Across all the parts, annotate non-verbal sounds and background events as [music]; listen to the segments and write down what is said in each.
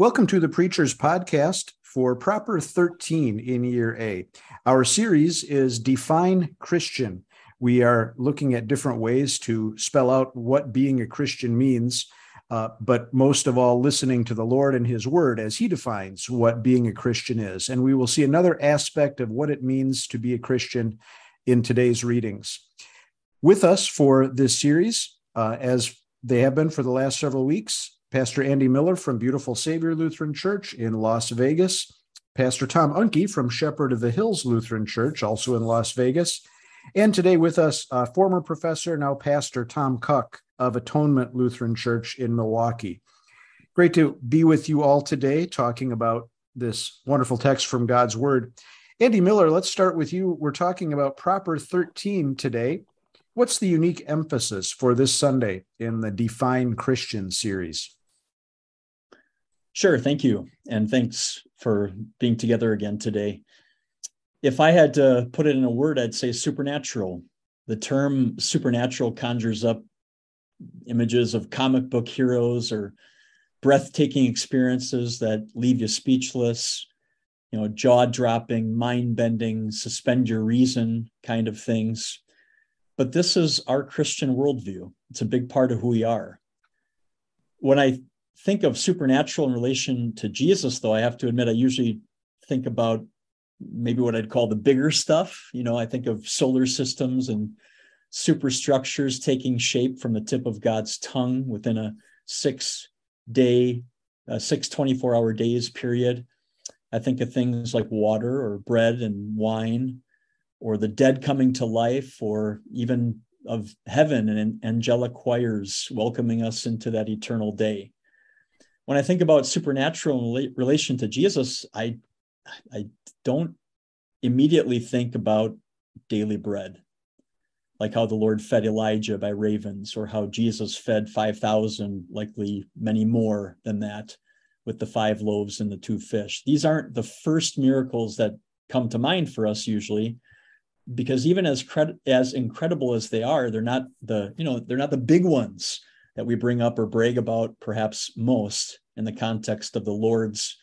Welcome to the Preacher's Podcast for Proper 13 in Year A. Our series is Define Christian. We are looking at different ways to spell out what being a Christian means, uh, but most of all, listening to the Lord and His Word as He defines what being a Christian is. And we will see another aspect of what it means to be a Christian in today's readings. With us for this series, uh, as they have been for the last several weeks, Pastor Andy Miller from Beautiful Savior Lutheran Church in Las Vegas, Pastor Tom Unke from Shepherd of the Hills Lutheran Church, also in Las Vegas, and today with us, uh, former professor, now Pastor Tom Cook of Atonement Lutheran Church in Milwaukee. Great to be with you all today talking about this wonderful text from God's Word. Andy Miller, let's start with you. We're talking about Proper 13 today. What's the unique emphasis for this Sunday in the Define Christian series? Sure, thank you. And thanks for being together again today. If I had to put it in a word, I'd say supernatural. The term supernatural conjures up images of comic book heroes or breathtaking experiences that leave you speechless, you know, jaw dropping, mind bending, suspend your reason kind of things. But this is our Christian worldview. It's a big part of who we are. When I think of supernatural in relation to Jesus, though, I have to admit, I usually think about maybe what I'd call the bigger stuff. You know, I think of solar systems and superstructures taking shape from the tip of God's tongue within a six day, a six 24 hour days period. I think of things like water or bread and wine, or the dead coming to life, or even of heaven and angelic choirs welcoming us into that eternal day when I think about supernatural in relation to Jesus, I I don't immediately think about daily bread, like how the Lord fed Elijah by ravens, or how Jesus fed 5,000, likely many more than that, with the five loaves and the two fish. These aren't the first miracles that come to mind for us usually, because even as cred- as incredible as they are, they're not the you know they're not the big ones that we bring up or brag about perhaps most in the context of the Lord's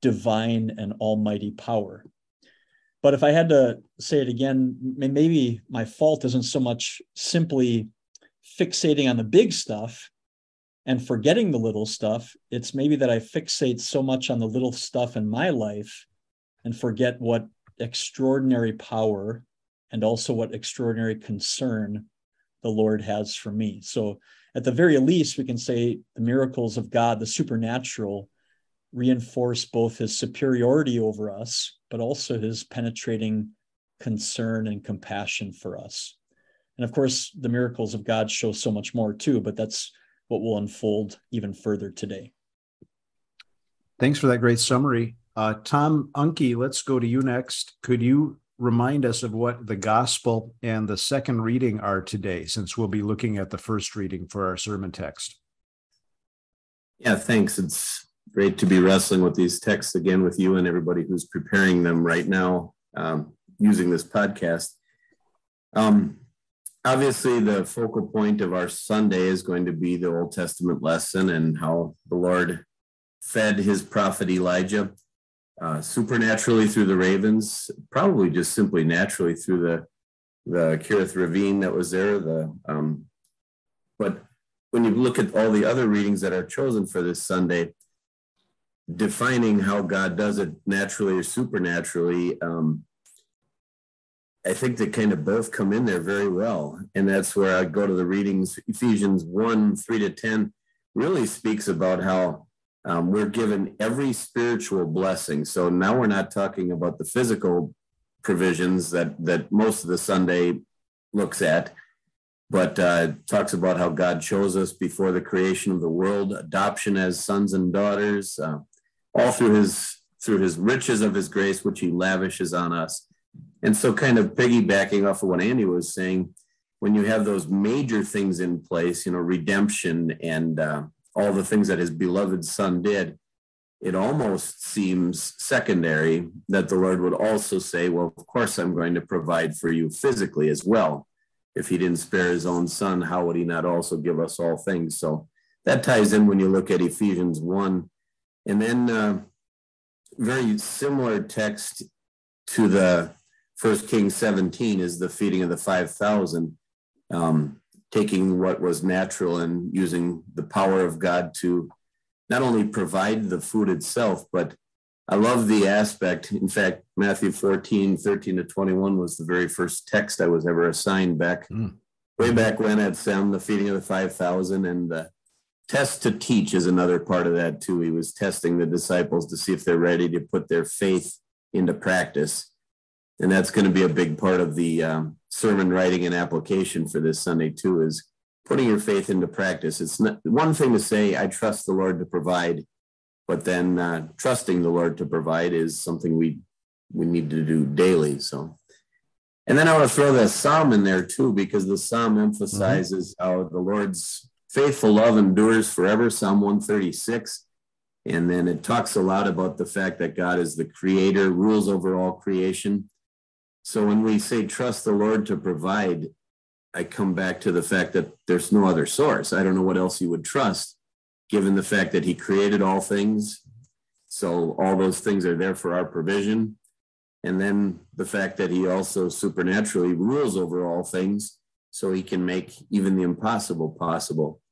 divine and almighty power. But if I had to say it again, maybe my fault isn't so much simply fixating on the big stuff and forgetting the little stuff. It's maybe that I fixate so much on the little stuff in my life and forget what extraordinary power and also what extraordinary concern the Lord has for me. So at the very least, we can say the miracles of God, the supernatural, reinforce both his superiority over us, but also his penetrating concern and compassion for us. And of course, the miracles of God show so much more too, but that's what will unfold even further today. Thanks for that great summary. Uh, Tom Unke, let's go to you next. Could you remind us of what the gospel and the second reading are today, since we'll be looking at the first reading for our sermon text. Yeah, thanks. It's great to be wrestling with these texts again with you and everybody who's preparing them right now um, using this podcast. Um, obviously, the focal point of our Sunday is going to be the Old Testament lesson and how the Lord fed his prophet Elijah uh, supernaturally through the ravens, probably just simply naturally through the the Kerith ravine that was there. The um, but when you look at all the other readings that are chosen for this Sunday, defining how God does it naturally or supernaturally, um, I think they kind of both come in there very well. And that's where I go to the readings. Ephesians 1 3 to 10 really speaks about how um, we're given every spiritual blessing. So now we're not talking about the physical provisions that that most of the Sunday looks at, but uh, talks about how God chose us before the creation of the world, adoption as sons and daughters, uh, all through His through His riches of His grace, which He lavishes on us. And so, kind of piggybacking off of what Andy was saying, when you have those major things in place, you know, redemption and uh, all the things that his beloved son did, it almost seems secondary that the Lord would also say, Well, of course, I'm going to provide for you physically as well. If he didn't spare his own son, how would he not also give us all things? So that ties in when you look at Ephesians 1. And then uh, very similar text to the First Kings 17 is the feeding of the 5,000, um, taking what was natural and using the power of God to not only provide the food itself, but I love the aspect. In fact, Matthew 14, 13 to 21 was the very first text I was ever assigned back mm. way back when at SEM, the feeding of the 5,000. And the test to teach is another part of that too. He was testing the disciples to see if they're ready to put their faith into practice. And that's going to be a big part of the um, sermon writing and application for this Sunday too, is putting your faith into practice. It's not one thing to say, I trust the Lord to provide but then uh, trusting the Lord to provide is something we we need to do daily. So, and then I want to throw that psalm in there too, because the psalm emphasizes mm-hmm. how the Lord's faithful love endures forever. Psalm 136. And then it talks a lot about the fact that God is the creator, rules over all creation. So when we say trust the Lord to provide, I come back to the fact that there's no other source. I don't know what else you would trust given the fact that he created all things. So all those things are there for our provision. And then the fact that he also supernaturally rules over all things so he can make even the impossible possible.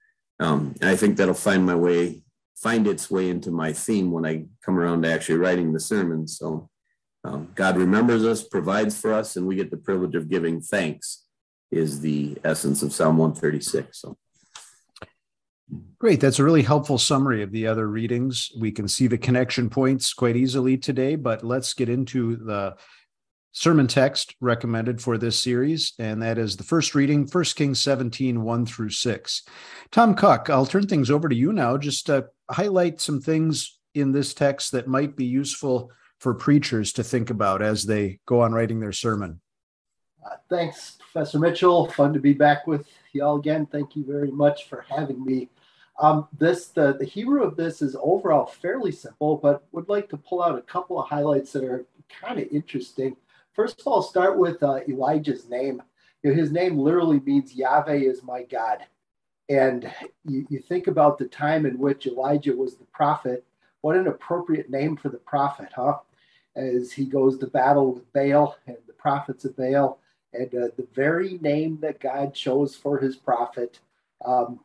Um, and I think that'll find my way, find its way into my theme when I come around to actually writing the sermon. So um, God remembers us, provides for us, and we get the privilege of giving thanks is the essence of Psalm 136. So Great. That's a really helpful summary of the other readings. We can see the connection points quite easily today, but let's get into the sermon text recommended for this series, and that is the first reading, 1 Kings 17, 1 through 6. Tom Cook, I'll turn things over to you now. Just to highlight some things in this text that might be useful for preachers to think about as they go on writing their sermon. Uh, thanks, Professor Mitchell. Fun to be back with y'all again. Thank you very much for having me. Um, this the, the Hebrew of this is overall fairly simple, but would like to pull out a couple of highlights that are kind of interesting. First of all, start with uh, Elijah's name. You know, his name literally means Yahweh is my God. And you, you think about the time in which Elijah was the prophet. What an appropriate name for the prophet, huh? As he goes to battle with Baal and the prophets of Baal. And uh, the very name that God chose for his prophet um,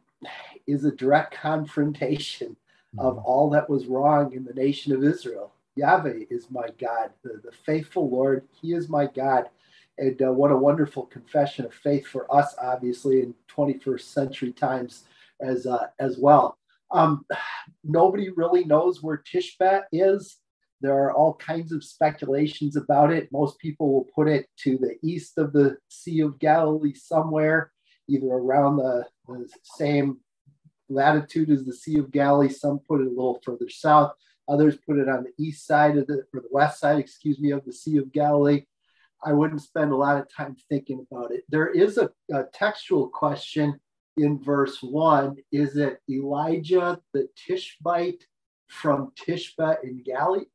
is a direct confrontation mm-hmm. of all that was wrong in the nation of Israel. Yahweh is my God, the, the faithful Lord. He is my God. And uh, what a wonderful confession of faith for us, obviously, in 21st century times as, uh, as well. Um, [sighs] nobody really knows where Tishbe is. There are all kinds of speculations about it. Most people will put it to the east of the Sea of Galilee somewhere, either around the, the same latitude as the Sea of Galilee. Some put it a little further south. Others put it on the east side of the, or the west side, excuse me, of the Sea of Galilee. I wouldn't spend a lot of time thinking about it. There is a, a textual question in verse one. Is it Elijah the Tishbite from Tishbe in,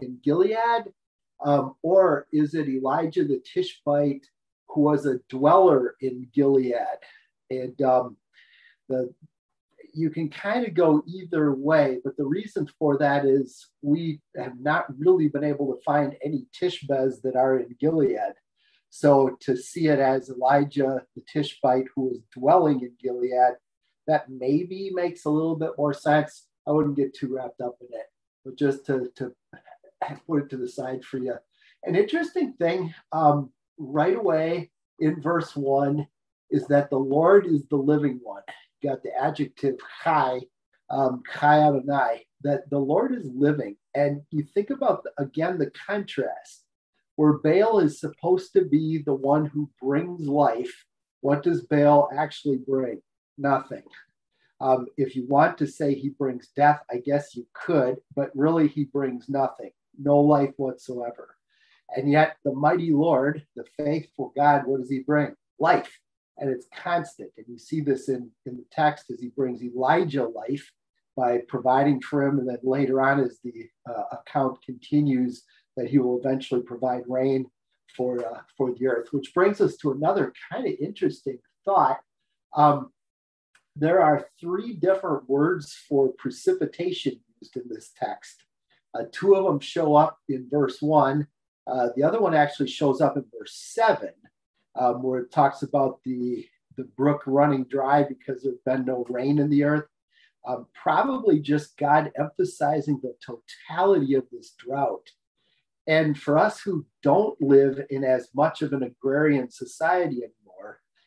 in Gilead? Um, or is it Elijah the Tishbite who was a dweller in Gilead? And um, the you can kind of go either way, but the reason for that is we have not really been able to find any Tishbes that are in Gilead. So to see it as Elijah the Tishbite who was dwelling in Gilead, that maybe makes a little bit more sense. I wouldn't get too wrapped up in it, but just to, to [laughs] put it to the side for you. An interesting thing um, right away in verse one is that the Lord is the living one got the adjective chai, um, chai Adonai, that the Lord is living. And you think about, again, the contrast where Baal is supposed to be the one who brings life. What does Baal actually bring? Nothing. Um, if you want to say he brings death, I guess you could, but really he brings nothing, no life whatsoever. And yet, the mighty Lord, the faithful God, what does he bring? Life and it's constant. And you see this in, in the text as he brings Elijah life by providing for him. And then later on, as the uh, account continues, that he will eventually provide rain for, uh, for the earth, which brings us to another kind of interesting thought. Um, there are three different words for precipitation used in this text. Uh, two of them show up in verse one. Uh, the other one actually shows up in verse seven, um, where it talks about the the brook running dry because there's been no rain in the earth. Um, probably just God emphasizing the totality of this drought. And for us who don't live in as much of an agrarian society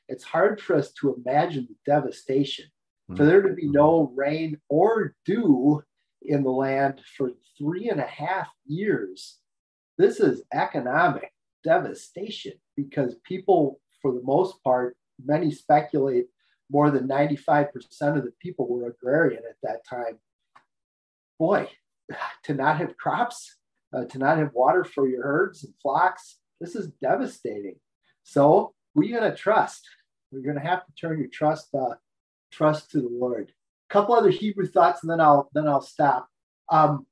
it's hard for us to imagine the devastation. Mm-hmm. For there to be no rain or dew in the land for three and a half years, this is economic devastation because people, for the most part, many speculate more than 95% of the people were agrarian at that time. Boy, [sighs] to not have crops, uh, to not have water for your herds and flocks, this is devastating. So, who are going to trust? You're going to have to turn your trust uh, trust to the Lord. A couple other Hebrew thoughts, and then I'll then I'll stop. Um,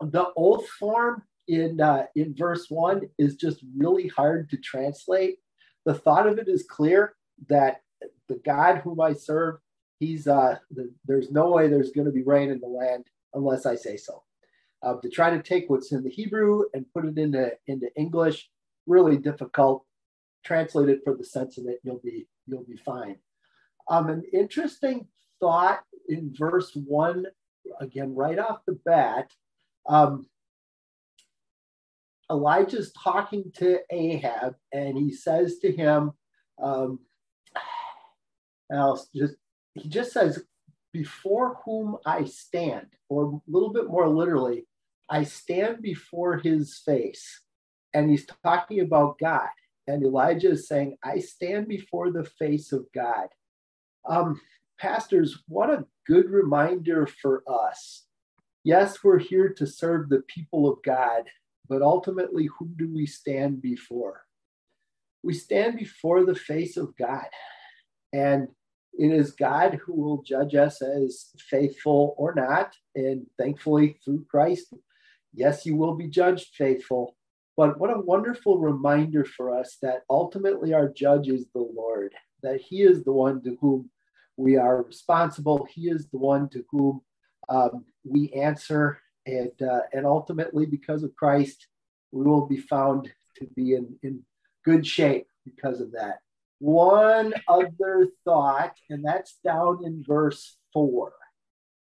the oath form in uh, in verse one is just really hard to translate. The thought of it is clear that the God whom I serve, he's uh, the, there's no way there's going to be rain in the land unless I say so. Uh, to try to take what's in the Hebrew and put it into into English, really difficult. Translate it for the sense of it, you'll be you'll be fine. Um, an interesting thought in verse one, again, right off the bat. Um, Elijah's talking to Ahab, and he says to him, um, else just he just says, "Before whom I stand," or a little bit more literally, "I stand before His face," and he's talking about God. And Elijah is saying, "I stand before the face of God." Um, pastors, what a good reminder for us. Yes, we're here to serve the people of God, but ultimately, who do we stand before? We stand before the face of God. And it is God who will judge us as faithful or not. And thankfully, through Christ, yes, you will be judged faithful. But what a wonderful reminder for us that ultimately our judge is the Lord, that He is the one to whom we are responsible. He is the one to whom um, we answer. And, uh, and ultimately, because of Christ, we will be found to be in, in good shape because of that. One other thought, and that's down in verse four,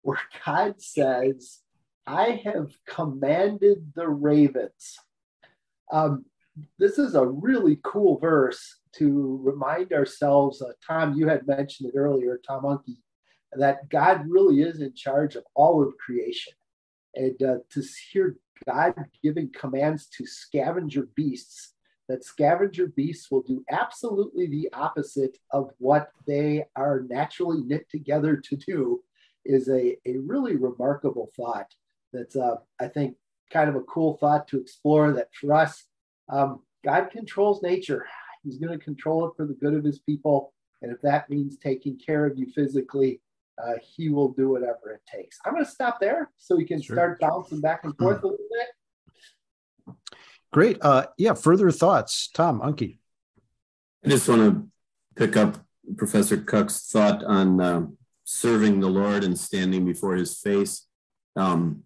where God says, I have commanded the ravens. Um, this is a really cool verse to remind ourselves. Uh, Tom, you had mentioned it earlier, Tom Unke, that God really is in charge of all of creation. And uh, to hear God giving commands to scavenger beasts, that scavenger beasts will do absolutely the opposite of what they are naturally knit together to do, is a, a really remarkable thought. That's, uh, I think, kind of a cool thought to explore that for us, um, God controls nature. He's going to control it for the good of his people. And if that means taking care of you physically, uh, he will do whatever it takes. I'm going to stop there so we can sure. start bouncing back and forth a little bit. Great. Uh, yeah, further thoughts, Tom Unke. I just want to pick up Professor Cook's thought on uh, serving the Lord and standing before his face. Um,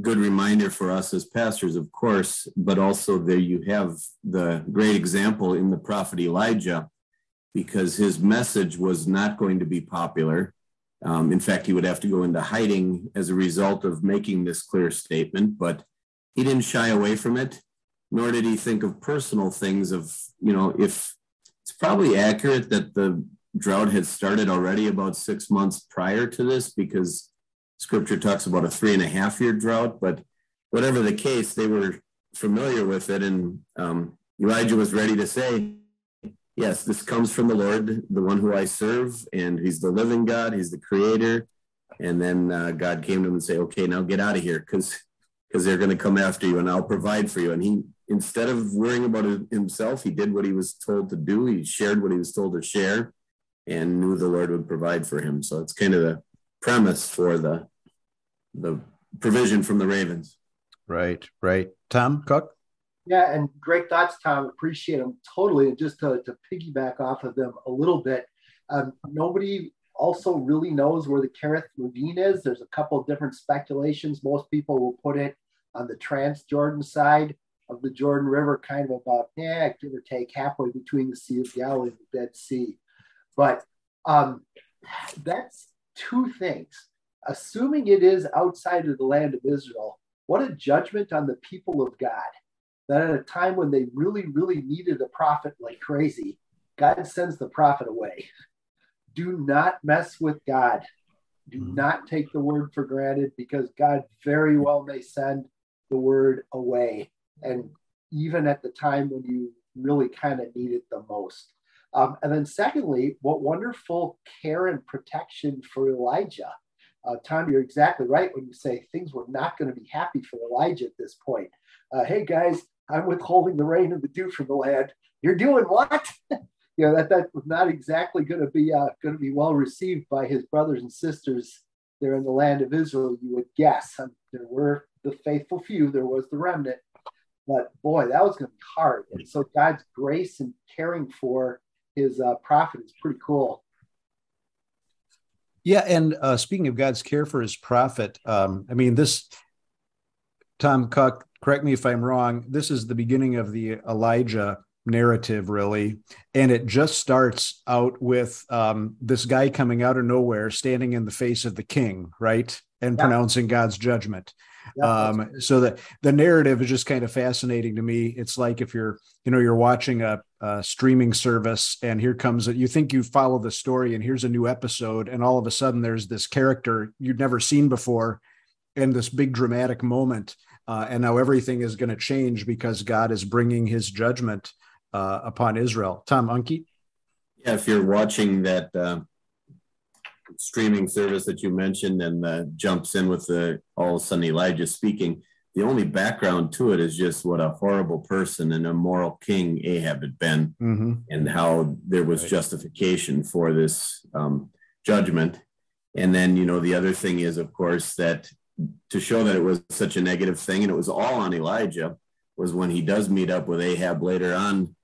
good reminder for us as pastors, of course, but also there you have the great example in the prophet Elijah, because his message was not going to be popular. Um, in fact, he would have to go into hiding as a result of making this clear statement, but he didn't shy away from it, nor did he think of personal things of, you know, if it's probably accurate that the drought had started already about six months prior to this because scripture talks about a three and a half year drought, but whatever the case, they were familiar with it. And um, Elijah was ready to say, Yes, this comes from the Lord, the one who I serve, and he's the living God, he's the creator. And then uh, God came to him and say, Okay, now get out of here because because they're going to come after you and I'll provide for you. And he, instead of worrying about himself, he did what he was told to do. He shared what he was told to share and knew the Lord would provide for him. So it's kind of the premise for the the provision from the Ravens. Right, right. Tom Cook. Yeah, and great thoughts, Tom. Appreciate them totally. And just to, to piggyback off of them a little bit, um, nobody also really knows where the Kerith Ravine is. There's a couple of different speculations. Most people will put it on the Trans Jordan side of the Jordan River, kind of about, yeah, give or take halfway between the Sea of Galilee and the Dead Sea. But um, that's two things. Assuming it is outside of the land of Israel, what a judgment on the people of God that at a time when they really, really needed a prophet like crazy, God sends the prophet away. Do not mess with God. Do mm-hmm. not take the word for granted because God very well may send the word away. And even at the time when you really kind of need it the most. Um, and then, secondly, what wonderful care and protection for Elijah. Uh, Tom, you're exactly right when you say things were not going to be happy for Elijah at this point. Uh, hey, guys, I'm withholding the rain and the dew from the land. You're doing what? [laughs] you know that that was not exactly going to be uh, going to be well received by his brothers and sisters there in the land of Israel. You would guess. Um, there were the faithful few. There was the remnant, but boy, that was going to be hard. And so God's grace and caring for His uh, prophet is pretty cool. Yeah, and uh, speaking of God's care for His prophet, um, I mean this. Tom Cook correct me if I'm wrong, this is the beginning of the Elijah narrative, really. And it just starts out with um, this guy coming out of nowhere, standing in the face of the king, right? And yeah. pronouncing God's judgment. Yeah, um, so that the narrative is just kind of fascinating to me. It's like if you're, you know, you're watching a, a streaming service and here comes it, you think you follow the story and here's a new episode, and all of a sudden there's this character you'd never seen before and this big dramatic moment uh, and now everything is going to change because God is bringing His judgment uh, upon Israel. Tom Unke. Yeah, if you're watching that uh, streaming service that you mentioned and uh, jumps in with the all of a sudden Elijah speaking, the only background to it is just what a horrible person and immoral king Ahab had been, mm-hmm. and how there was right. justification for this um, judgment. And then, you know, the other thing is, of course, that to show that it was such a negative thing and it was all on Elijah was when he does meet up with Ahab later on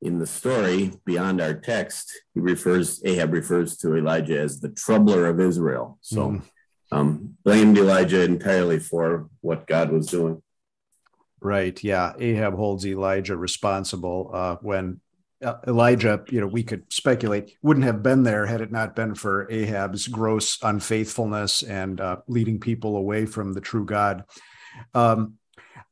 in the story beyond our text he refers Ahab refers to Elijah as the troubler of Israel so mm. Um, blamed Elijah entirely for what God was doing right yeah Ahab holds Elijah responsible uh, when uh, Elijah, you know, we could speculate, wouldn't have been there had it not been for Ahab's gross unfaithfulness and uh, leading people away from the true God. Um,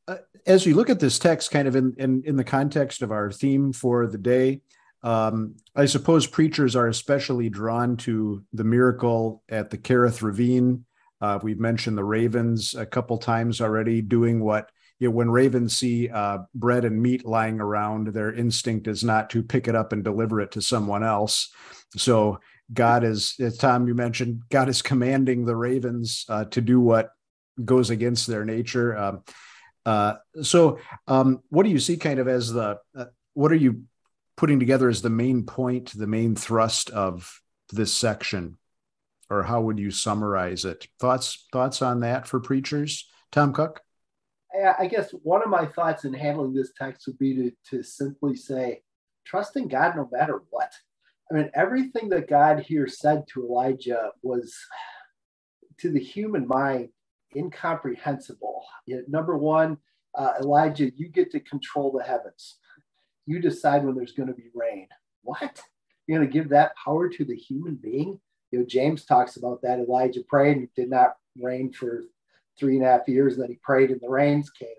uh, as you look at this text, kind of in, in, in the context of our theme for the day, um, I suppose preachers are especially drawn to the miracle at the Kerith Ravine. Uh, we've mentioned the ravens a couple times already doing what you know, when ravens see uh, bread and meat lying around, their instinct is not to pick it up and deliver it to someone else. So God is, as Tom you mentioned, God is commanding the ravens uh, to do what goes against their nature. Um, uh, so, um, what do you see kind of as the uh, what are you putting together as the main point, the main thrust of this section, or how would you summarize it? Thoughts thoughts on that for preachers, Tom Cook? I guess one of my thoughts in handling this text would be to, to simply say, trust in God no matter what. I mean, everything that God here said to Elijah was, [sighs] to the human mind, incomprehensible. You know, number one, uh, Elijah, you get to control the heavens. You decide when there's going to be rain. What? You're going to give that power to the human being? You know, James talks about that. Elijah prayed and did not rain for three and a half years, and then he prayed and the rains came.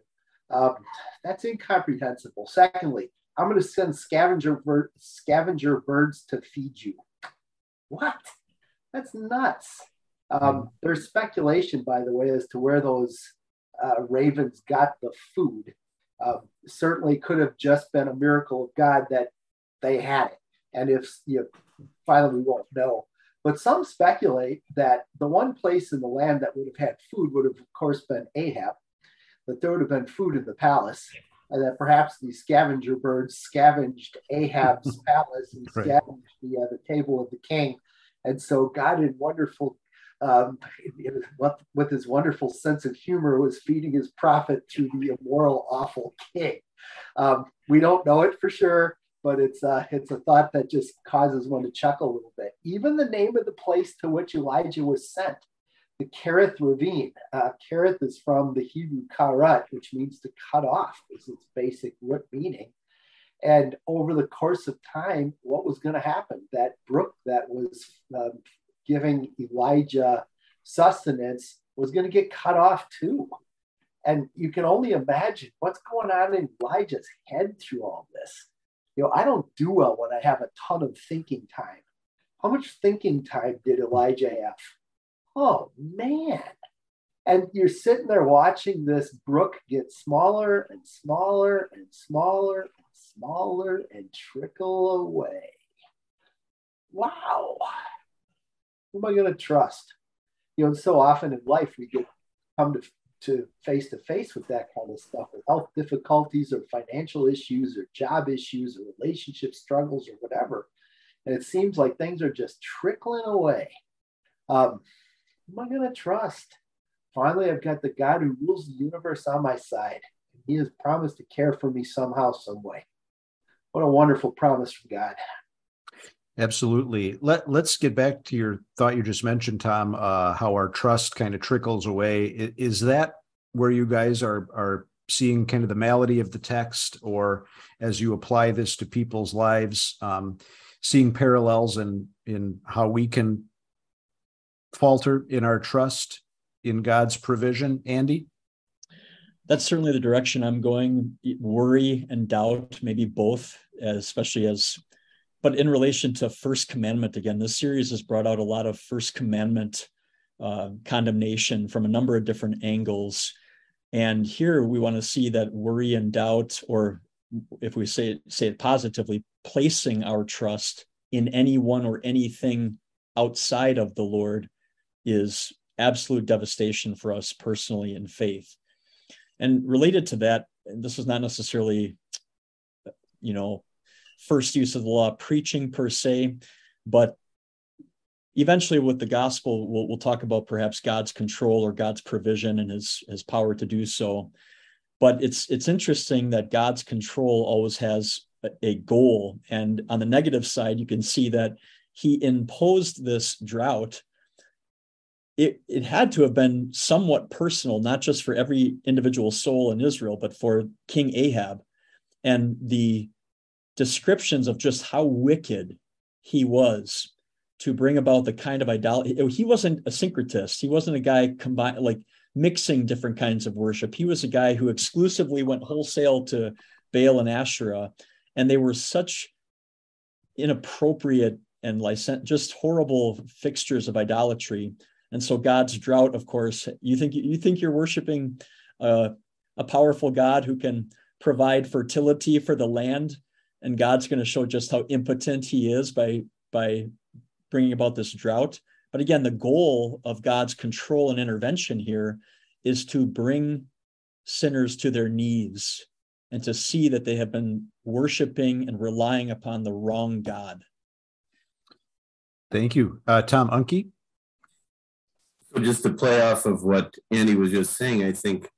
Um, that's incomprehensible. Secondly, I'm going to send scavenger, scavenger birds to feed you. What? That's nuts. Um, there's speculation, by the way, as to where those uh, ravens got the food. Uh, certainly could have just been a miracle of God that they had it. And if you know, finally we won't know. But some speculate that the one place in the land that would have had food would have, of course, been Ahab, that there would have been food in the palace, and that perhaps the scavenger birds scavenged Ahab's [laughs] palace and right. scavenged the, uh, the table of the king. And so God, in wonderful, um, with his wonderful sense of humor, was feeding his prophet to the immoral, awful king. Um, we don't know it for sure. But it's uh, it's a thought that just causes one to chuckle a little bit. Even the name of the place to which Elijah was sent, the Kerith Ravine. Uh, Kerith is from the Hebrew karat, which means to cut off, is its basic root meaning. And over the course of time, what was going to happen? That brook that was um, giving Elijah sustenance was going to get cut off too. And you can only imagine what's going on in Elijah's head through all this. You know, I don't do well when I have a ton of thinking time. How much thinking time did Elijah have? Oh, man. And you're sitting there watching this brook get smaller and smaller and smaller and smaller and trickle away. Wow. Who am I going to trust? You know, so often in life we get come to to face to face with that kind of stuff with health difficulties or financial issues or job issues or relationship struggles or whatever. And it seems like things are just trickling away. Um, am I going to trust? Finally, I've got the God who rules the universe on my side. He has promised to care for me somehow, some way. What a wonderful promise from God. Absolutely. Let Let's get back to your thought you just mentioned, Tom. Uh, how our trust kind of trickles away. Is that where you guys are are seeing kind of the malady of the text, or as you apply this to people's lives, um, seeing parallels in in how we can falter in our trust in God's provision, Andy? That's certainly the direction I'm going. Worry and doubt, maybe both, especially as but in relation to first commandment again this series has brought out a lot of first commandment uh, condemnation from a number of different angles. And here we want to see that worry and doubt or if we say it, say it positively placing our trust in anyone or anything outside of the lord is absolute devastation for us personally in faith. And related to that this is not necessarily you know first use of the law preaching per se, but eventually with the gospel we'll, we'll talk about perhaps god's control or god's provision and his his power to do so. But it's it's interesting that god's control always has a, goal. And on the negative side you can see that he imposed this drought. It, it had to have been somewhat personal not just for every individual soul in israel but for king ahab. And the descriptions of just how wicked he was to bring about the kind of idolatry. He wasn't a syncretist. He wasn't a guy combine like mixing different kinds of worship. He was a guy who exclusively went wholesale to Baal and Asherah, and they were such inappropriate and licent, just horrible fixtures of idolatry. And so God's drought, of course, you think you think you're worshiping uh, a powerful God who can provide fertility for the land and God's going to show just how impotent he is by by bringing about this drought. But again, the goal of God's control and intervention here is to bring sinners to their knees and to see that they have been worshiping and relying upon the wrong God. Thank you. Uh, Tom Unke? So just to play off of what Andy was just saying, I think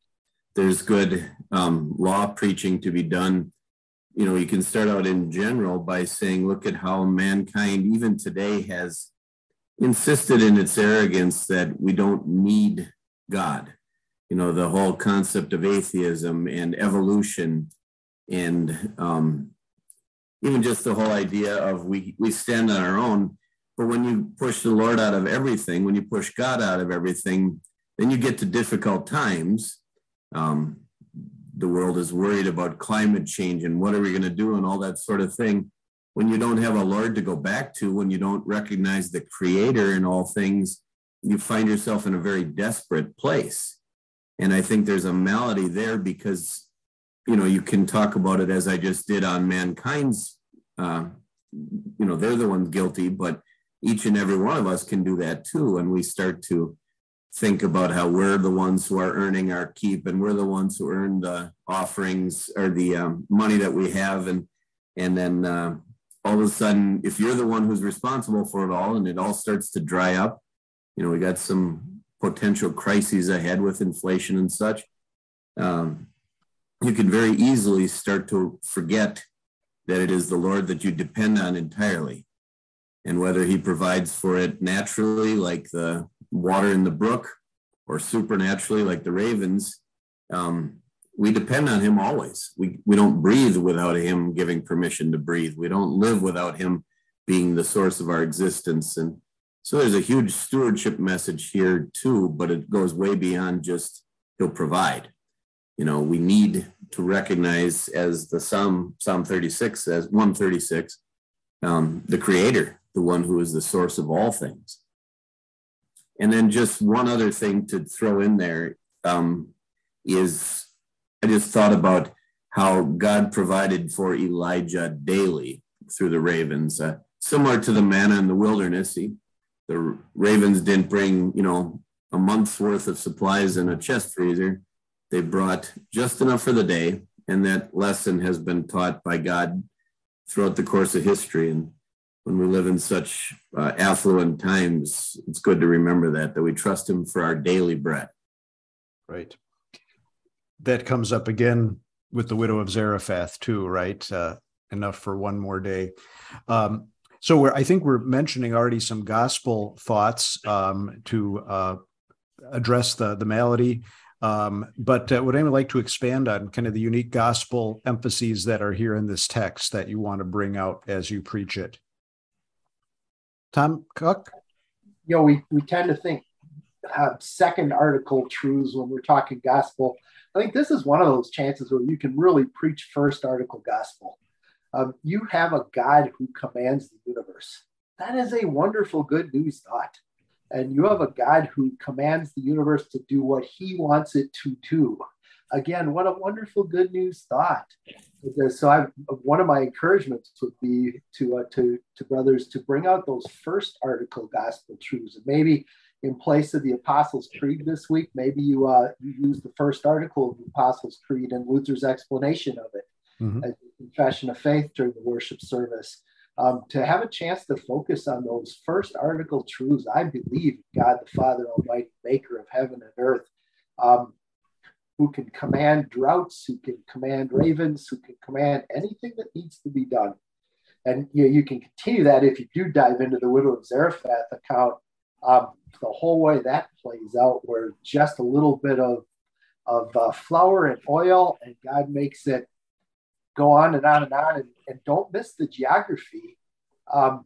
there's good um, law preaching to be done you know, you can start out in general by saying, look at how mankind, even today, has insisted in its arrogance that we don't need God. You know, the whole concept of atheism and evolution, and um, even just the whole idea of we, we stand on our own. But when you push the Lord out of everything, when you push God out of everything, then you get to difficult times. Um, the world is worried about climate change and what are we going to do and all that sort of thing. When you don't have a Lord to go back to, when you don't recognize the creator in all things, you find yourself in a very desperate place. And I think there's a malady there because, you know, you can talk about it as I just did on mankind's, uh, you know, they're the ones guilty, but each and every one of us can do that too. And we start to think about how we're the ones who are earning our keep and we're the ones who earn the offerings or the um, money that we have and and then uh, all of a sudden if you're the one who's responsible for it all and it all starts to dry up you know we got some potential crises ahead with inflation and such um, you can very easily start to forget that it is the Lord that you depend on entirely. And whether he provides for it naturally, like the water in the brook, or supernaturally, like the ravens, um, we depend on him always. We, we don't breathe without him giving permission to breathe. We don't live without him being the source of our existence. And so there's a huge stewardship message here too, but it goes way beyond just he'll provide. You know, we need to recognize as the Psalm, Psalm 36 says, 136, um, the creator, the one who is the source of all things. And then just one other thing to throw in there um, is I just thought about how God provided for Elijah daily through the ravens, uh, similar to the manna in the wilderness. He, the ravens didn't bring, you know, a month's worth of supplies in a chest freezer. They brought just enough for the day. And that lesson has been taught by God throughout the course of history. And when we live in such uh, affluent times, it's good to remember that, that we trust Him for our daily bread. Right. That comes up again with the widow of Zarephath, too, right? Uh, enough for one more day. Um, so we're, I think we're mentioning already some gospel thoughts um, to uh, address the the malady. Um, but uh, would anyone like to expand on kind of the unique gospel emphases that are here in this text that you want to bring out as you preach it? Tom Cook? You know, we, we tend to think uh, second article truths when we're talking gospel. I think this is one of those chances where you can really preach first article gospel. Um, you have a God who commands the universe. That is a wonderful good news thought. And you have a God who commands the universe to do what he wants it to do. Again, what a wonderful good news thought. So, I, one of my encouragements would be to, uh, to, to brothers to bring out those first article gospel truths. And maybe in place of the Apostles' Creed this week, maybe you, uh, you use the first article of the Apostles' Creed and Luther's explanation of it mm-hmm. as a confession of faith during the worship service. Um, to have a chance to focus on those first article truths, I believe God the Father Almighty, maker of heaven and earth, um, who can command droughts, who can command ravens, who can command anything that needs to be done. And you, know, you can continue that if you do dive into the widow of Zarephath account, um, the whole way that plays out, where just a little bit of, of uh, flour and oil, and God makes it go on and on and on, and, and don't miss the geography. Um,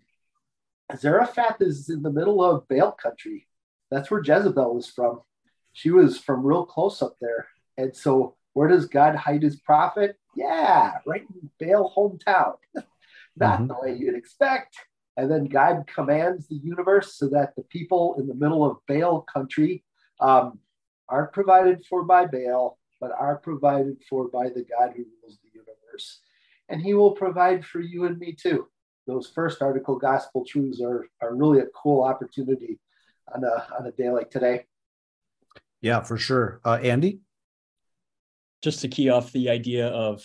Zarephath is in the middle of Baal country. That's where Jezebel was from. She was from real close up there. And so, where does God hide his prophet? Yeah, right in Baal hometown. [laughs] Not mm-hmm. the way you'd expect. And then God commands the universe so that the people in the middle of Baal country um, aren't provided for by Baal, but are provided for by the God who rules the universe. And he will provide for you and me too. Those first article gospel truths are, are really a cool opportunity on a, on a day like today. Yeah, for sure. Uh, Andy? Just to key off the idea of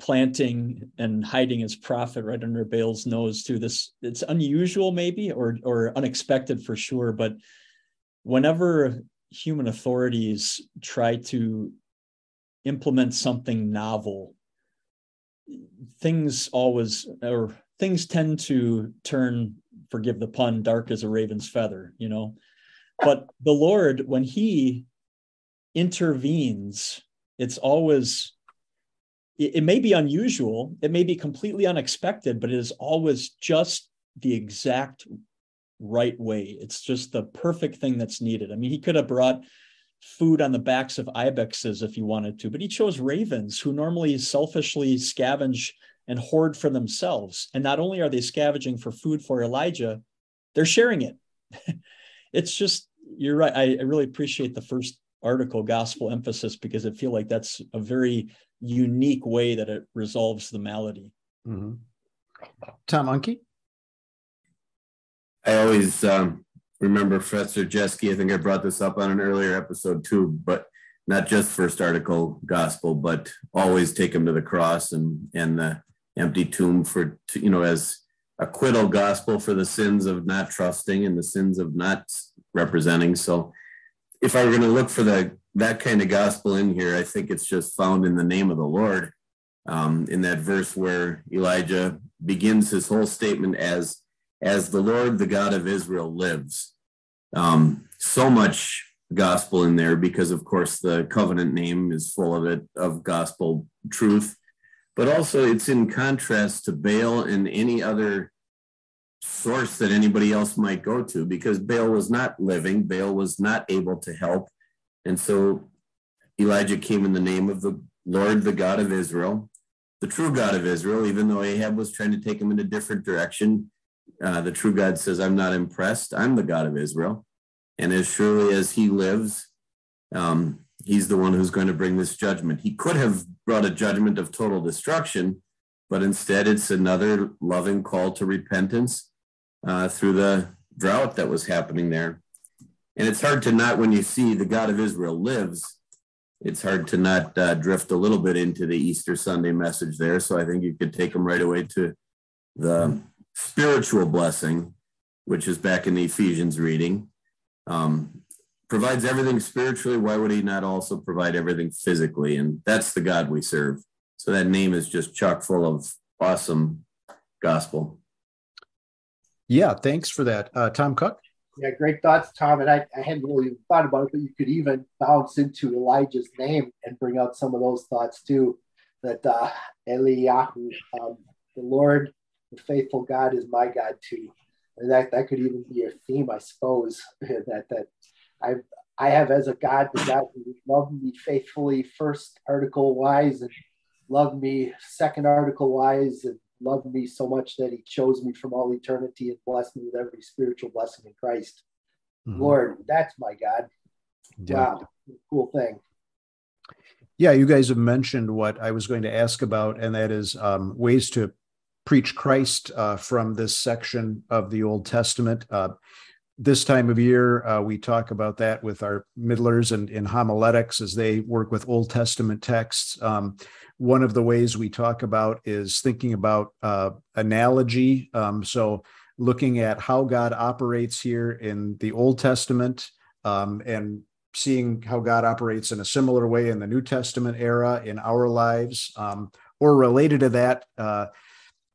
planting and hiding his prophet right under Baal's nose too. This it's unusual maybe or or unexpected for sure, but whenever human authorities try to implement something novel things always or things tend to turn forgive the pun dark as a raven's feather you know but the lord when he intervenes it's always it, it may be unusual it may be completely unexpected but it is always just the exact right way it's just the perfect thing that's needed i mean he could have brought food on the backs of ibexes if he wanted to, but he chose ravens who normally selfishly scavenge and hoard for themselves. And not only are they scavenging for food for Elijah, they're sharing it. [laughs] it's just, you're right. I, I, really appreciate the first article, gospel emphasis, because I feel like that's a very unique way that it resolves the malady. Mm-hmm. Tom Unke? I always um, remember Professor Jeske. I think I brought this up on an earlier episode too, but not just first article gospel, but always take him to the cross and and the empty tomb for you know as acquittal gospel for the sins of not trusting and the sins of not representing. So if I were going to look for the that kind of gospel in here, I think it's just found in the name of the Lord. um, in that verse where Elijah begins his whole statement as, as the Lord, the God of Israel lives. Um, so much gospel in there because, of course, the covenant name is full of it, of gospel truth. But also, it's in contrast to Baal and any other source that anybody else might go to because Baal was not living, Baal was not able to help. And so Elijah came in the name of the Lord, the God of Israel, the true God of Israel, even though Ahab was trying to take him in a different direction. Uh, the true God says, I'm not impressed. I'm the God of Israel. And as surely as he lives, um, he's the one who's going to bring this judgment. He could have brought a judgment of total destruction, but instead it's another loving call to repentance uh, through the drought that was happening there. And it's hard to not, when you see the God of Israel lives, it's hard to not uh, drift a little bit into the Easter Sunday message there. So I think you could take them right away to the spiritual blessing, which is back in the Ephesians reading. Um, provides everything spiritually. Why would he not also provide everything physically? And that's the God we serve. So that name is just chock full of awesome gospel. Yeah, thanks for that. Uh, Tom Cook? Yeah, great thoughts, Tom. And I, I hadn't really thought about it, but you could even bounce into Elijah's name and bring out some of those thoughts too. That uh, Eliyahu, um, the Lord, the faithful God, is my God too. And that, that could even be a theme, I suppose, [laughs] that that I I have as a God, the God who loved me faithfully, first article wise, and loved me second article wise, and loved me so much that he chose me from all eternity and blessed me with every spiritual blessing in Christ. Mm-hmm. Lord, that's my God. Yeah. Wow, cool thing. Yeah, you guys have mentioned what I was going to ask about, and that is um, ways to preach Christ uh, from this section of the Old Testament. Uh, this time of year, uh, we talk about that with our middlers and in homiletics as they work with Old Testament texts. Um, one of the ways we talk about is thinking about uh, analogy. Um, so, looking at how God operates here in the Old Testament um, and seeing how God operates in a similar way in the New Testament era in our lives, um, or related to that. Uh,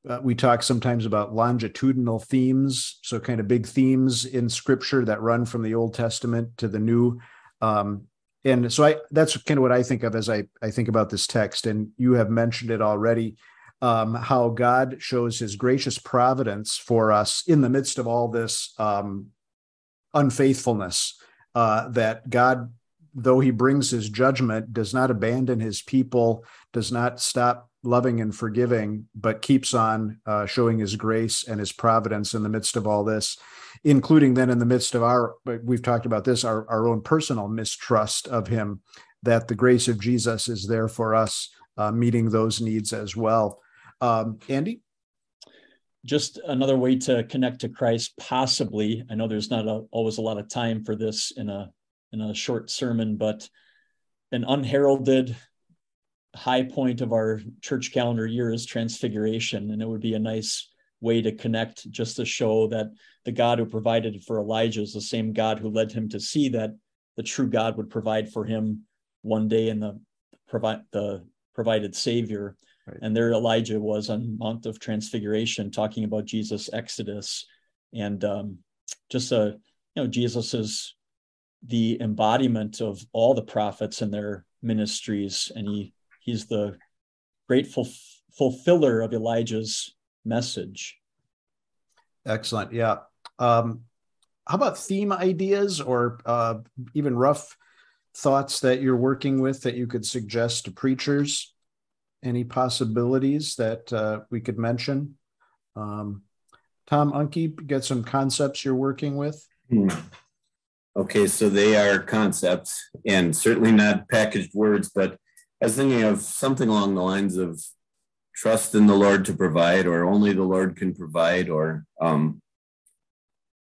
uh, we talk sometimes about longitudinal themes, so kind of big themes in Scripture that run from the Old Testament to the New. Um, and so I that's kind of what I think of as I, I think about this text. And you have mentioned it already, um, how God shows his gracious providence for us in the midst of all this um, unfaithfulness, uh, that God, though he brings his judgment, does not abandon his people, does not stop loving and forgiving, but keeps on uh, showing his grace and his providence in the midst of all this, including then in the midst of our, we've talked about this, our, our own personal mistrust of him, that the grace of Jesus is there for us, uh, meeting those needs as well. Um, Andy? Just another way to connect to Christ, possibly. I know there's not a, always a lot of time for this in a in a short sermon, but an unheralded high point of our church calendar year is transfiguration and it would be a nice way to connect just to show that the god who provided for elijah is the same god who led him to see that the true god would provide for him one day in the provide the provided savior. Right. and there elijah was on mount of transfiguration talking about jesus exodus. And um, just a you know jesus is the embodiment of all the prophets and their ministries. And he he's the great ful- fulfiller of Elijah's message. Excellent. Yeah. Um, how about theme ideas or uh, even rough thoughts that you're working with that you could suggest to preachers? Any possibilities that uh, we could mention? Um, Tom Unke, get some concepts you're working with? Hmm. Okay, so they are concepts and certainly not packaged words, but I was thinking of something along the lines of trust in the Lord to provide, or only the Lord can provide, or um,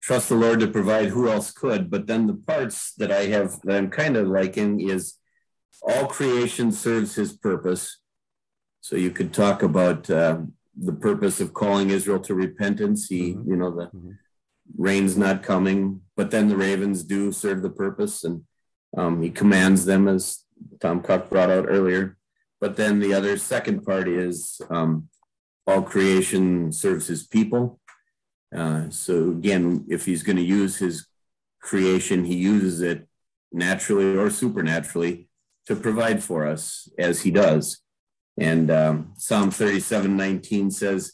trust the Lord to provide. Who else could? But then the parts that I have that I'm kind of liking is all creation serves His purpose. So you could talk about uh, the purpose of calling Israel to repentance. He, mm-hmm. you know, the mm-hmm. rain's not coming, but then the ravens do serve the purpose, and um, He commands them as Tom Cook brought out earlier. but then the other second part is um, all creation serves his people. Uh, so again, if he's going to use his creation, he uses it naturally or supernaturally to provide for us as he does. And um, Psalm 37 19 says,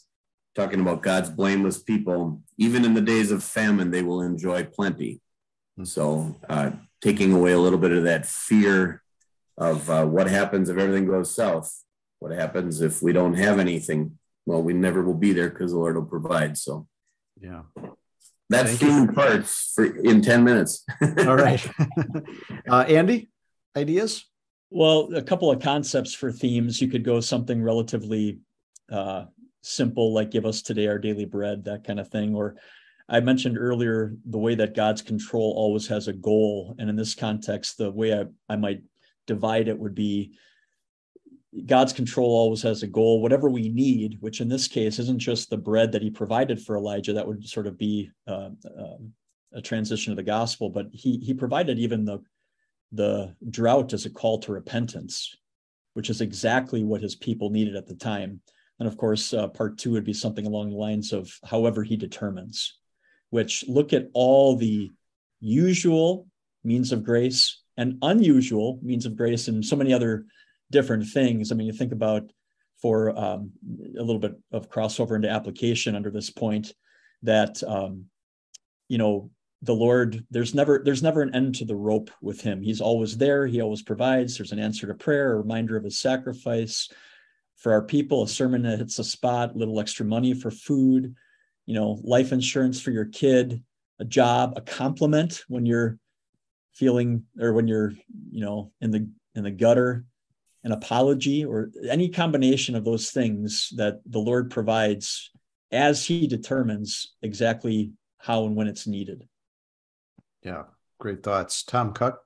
talking about God's blameless people, even in the days of famine, they will enjoy plenty. So, uh, taking away a little bit of that fear of uh, what happens if everything goes south, what happens if we don't have anything. Well, we never will be there because the Lord will provide. So, yeah. That's human parts for in 10 minutes. [laughs] All right. [laughs] uh, Andy, ideas? Well, a couple of concepts for themes. You could go something relatively uh, simple, like give us today our daily bread, that kind of thing. Or I mentioned earlier the way that God's control always has a goal. And in this context, the way I, I might divide it would be God's control always has a goal, whatever we need, which in this case isn't just the bread that he provided for Elijah. That would sort of be uh, uh, a transition of the gospel, but he he provided even the the drought as a call to repentance, which is exactly what his people needed at the time. And of course, uh, part two would be something along the lines of however he determines, which look at all the usual means of grace and unusual means of grace and so many other different things. I mean, you think about for um, a little bit of crossover into application under this point that um, you know the lord there's never there's never an end to the rope with him. He's always there. He always provides. There's an answer to prayer a reminder of his sacrifice for our people a sermon that hits a spot a little extra money for food you know life insurance for your kid a job a compliment when you're feeling or when you're you know in the in the gutter an apology or any combination of those things that the lord provides as he determines exactly how and when it's needed yeah, great thoughts. Tom cook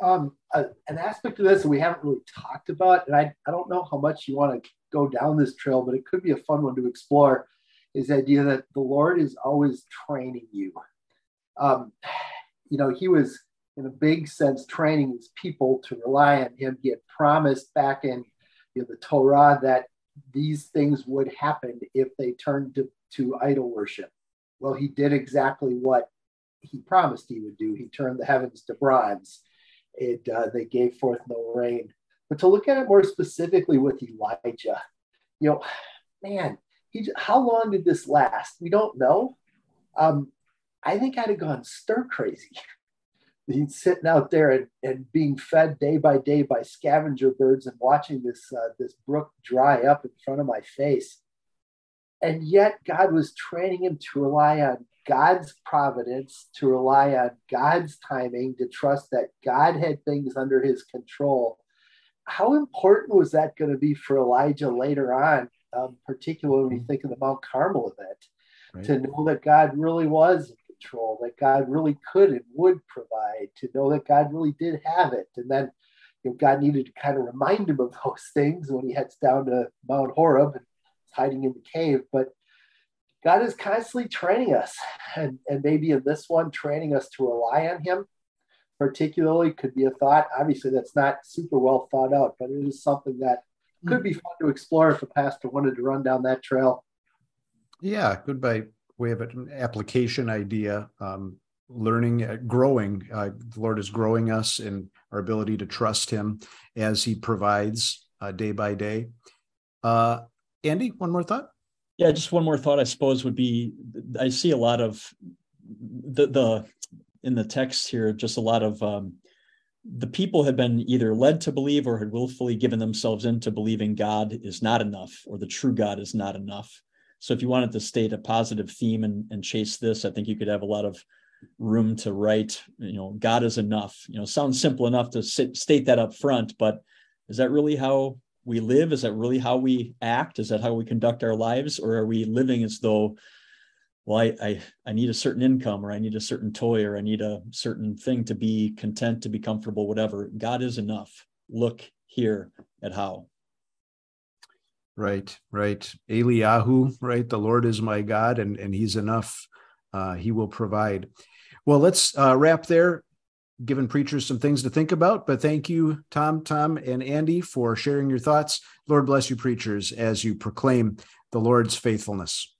Um, uh, an aspect of this that we haven't really talked about, and I, I don't know how much you want to go down this trail, but it could be a fun one to explore, is the idea that the Lord is always training you. Um, you know, he was in a big sense training his people to rely on him. He had promised back in you know, the Torah that these things would happen if they turned to, to idol worship. Well, he did exactly what he promised he would do. He turned the heavens to bronze. It uh, they gave forth no rain. But to look at it more specifically with Elijah, you know, man, he how long did this last? We don't know. Um, I think I'd have gone stir crazy. [laughs] He's sitting out there and, and being fed day by day by scavenger birds and watching this uh, this brook dry up in front of my face. And yet God was training him to rely on God's providence, to rely on God's timing, to trust that God had things under his control. How important was that going to be for Elijah later on, um, particularly when you think of the Mount Carmel event, right. to know that God really was control, that God really could and would provide, to know that God really did have it. And then you know, God needed to kind of remind him of [laughs] those things when he heads down to Mount Horeb and hiding in the cave. But God is constantly training us, and, and maybe in this one, training us to rely on Him, particularly, could be a thought. Obviously, that's not super well thought out, but it is something that could mm. be fun to explore if a pastor wanted to run down that trail. Yeah, good by have an application idea. Um, learning, uh, growing. Uh, the Lord is growing us in our ability to trust Him as He provides uh, day by day. Uh, Andy, one more thought. Yeah, just one more thought, I suppose, would be I see a lot of the the in the text here, just a lot of um, the people had been either led to believe or had willfully given themselves into believing God is not enough or the true God is not enough. So if you wanted to state a positive theme and, and chase this, I think you could have a lot of room to write, you know, God is enough. You know, sounds simple enough to sit, state that up front, but is that really how we live? Is that really how we act? Is that how we conduct our lives? Or are we living as though, well, I, I, I need a certain income or I need a certain toy or I need a certain thing to be content, to be comfortable, whatever. God is enough. Look here at how. Right, right. Eliyahu, right? The Lord is my God and, and he's enough. Uh, he will provide. Well, let's uh, wrap there. given preachers some things to think about. But thank you, Tom, Tom, and Andy, for sharing your thoughts. Lord bless you, preachers, as you proclaim the Lord's faithfulness.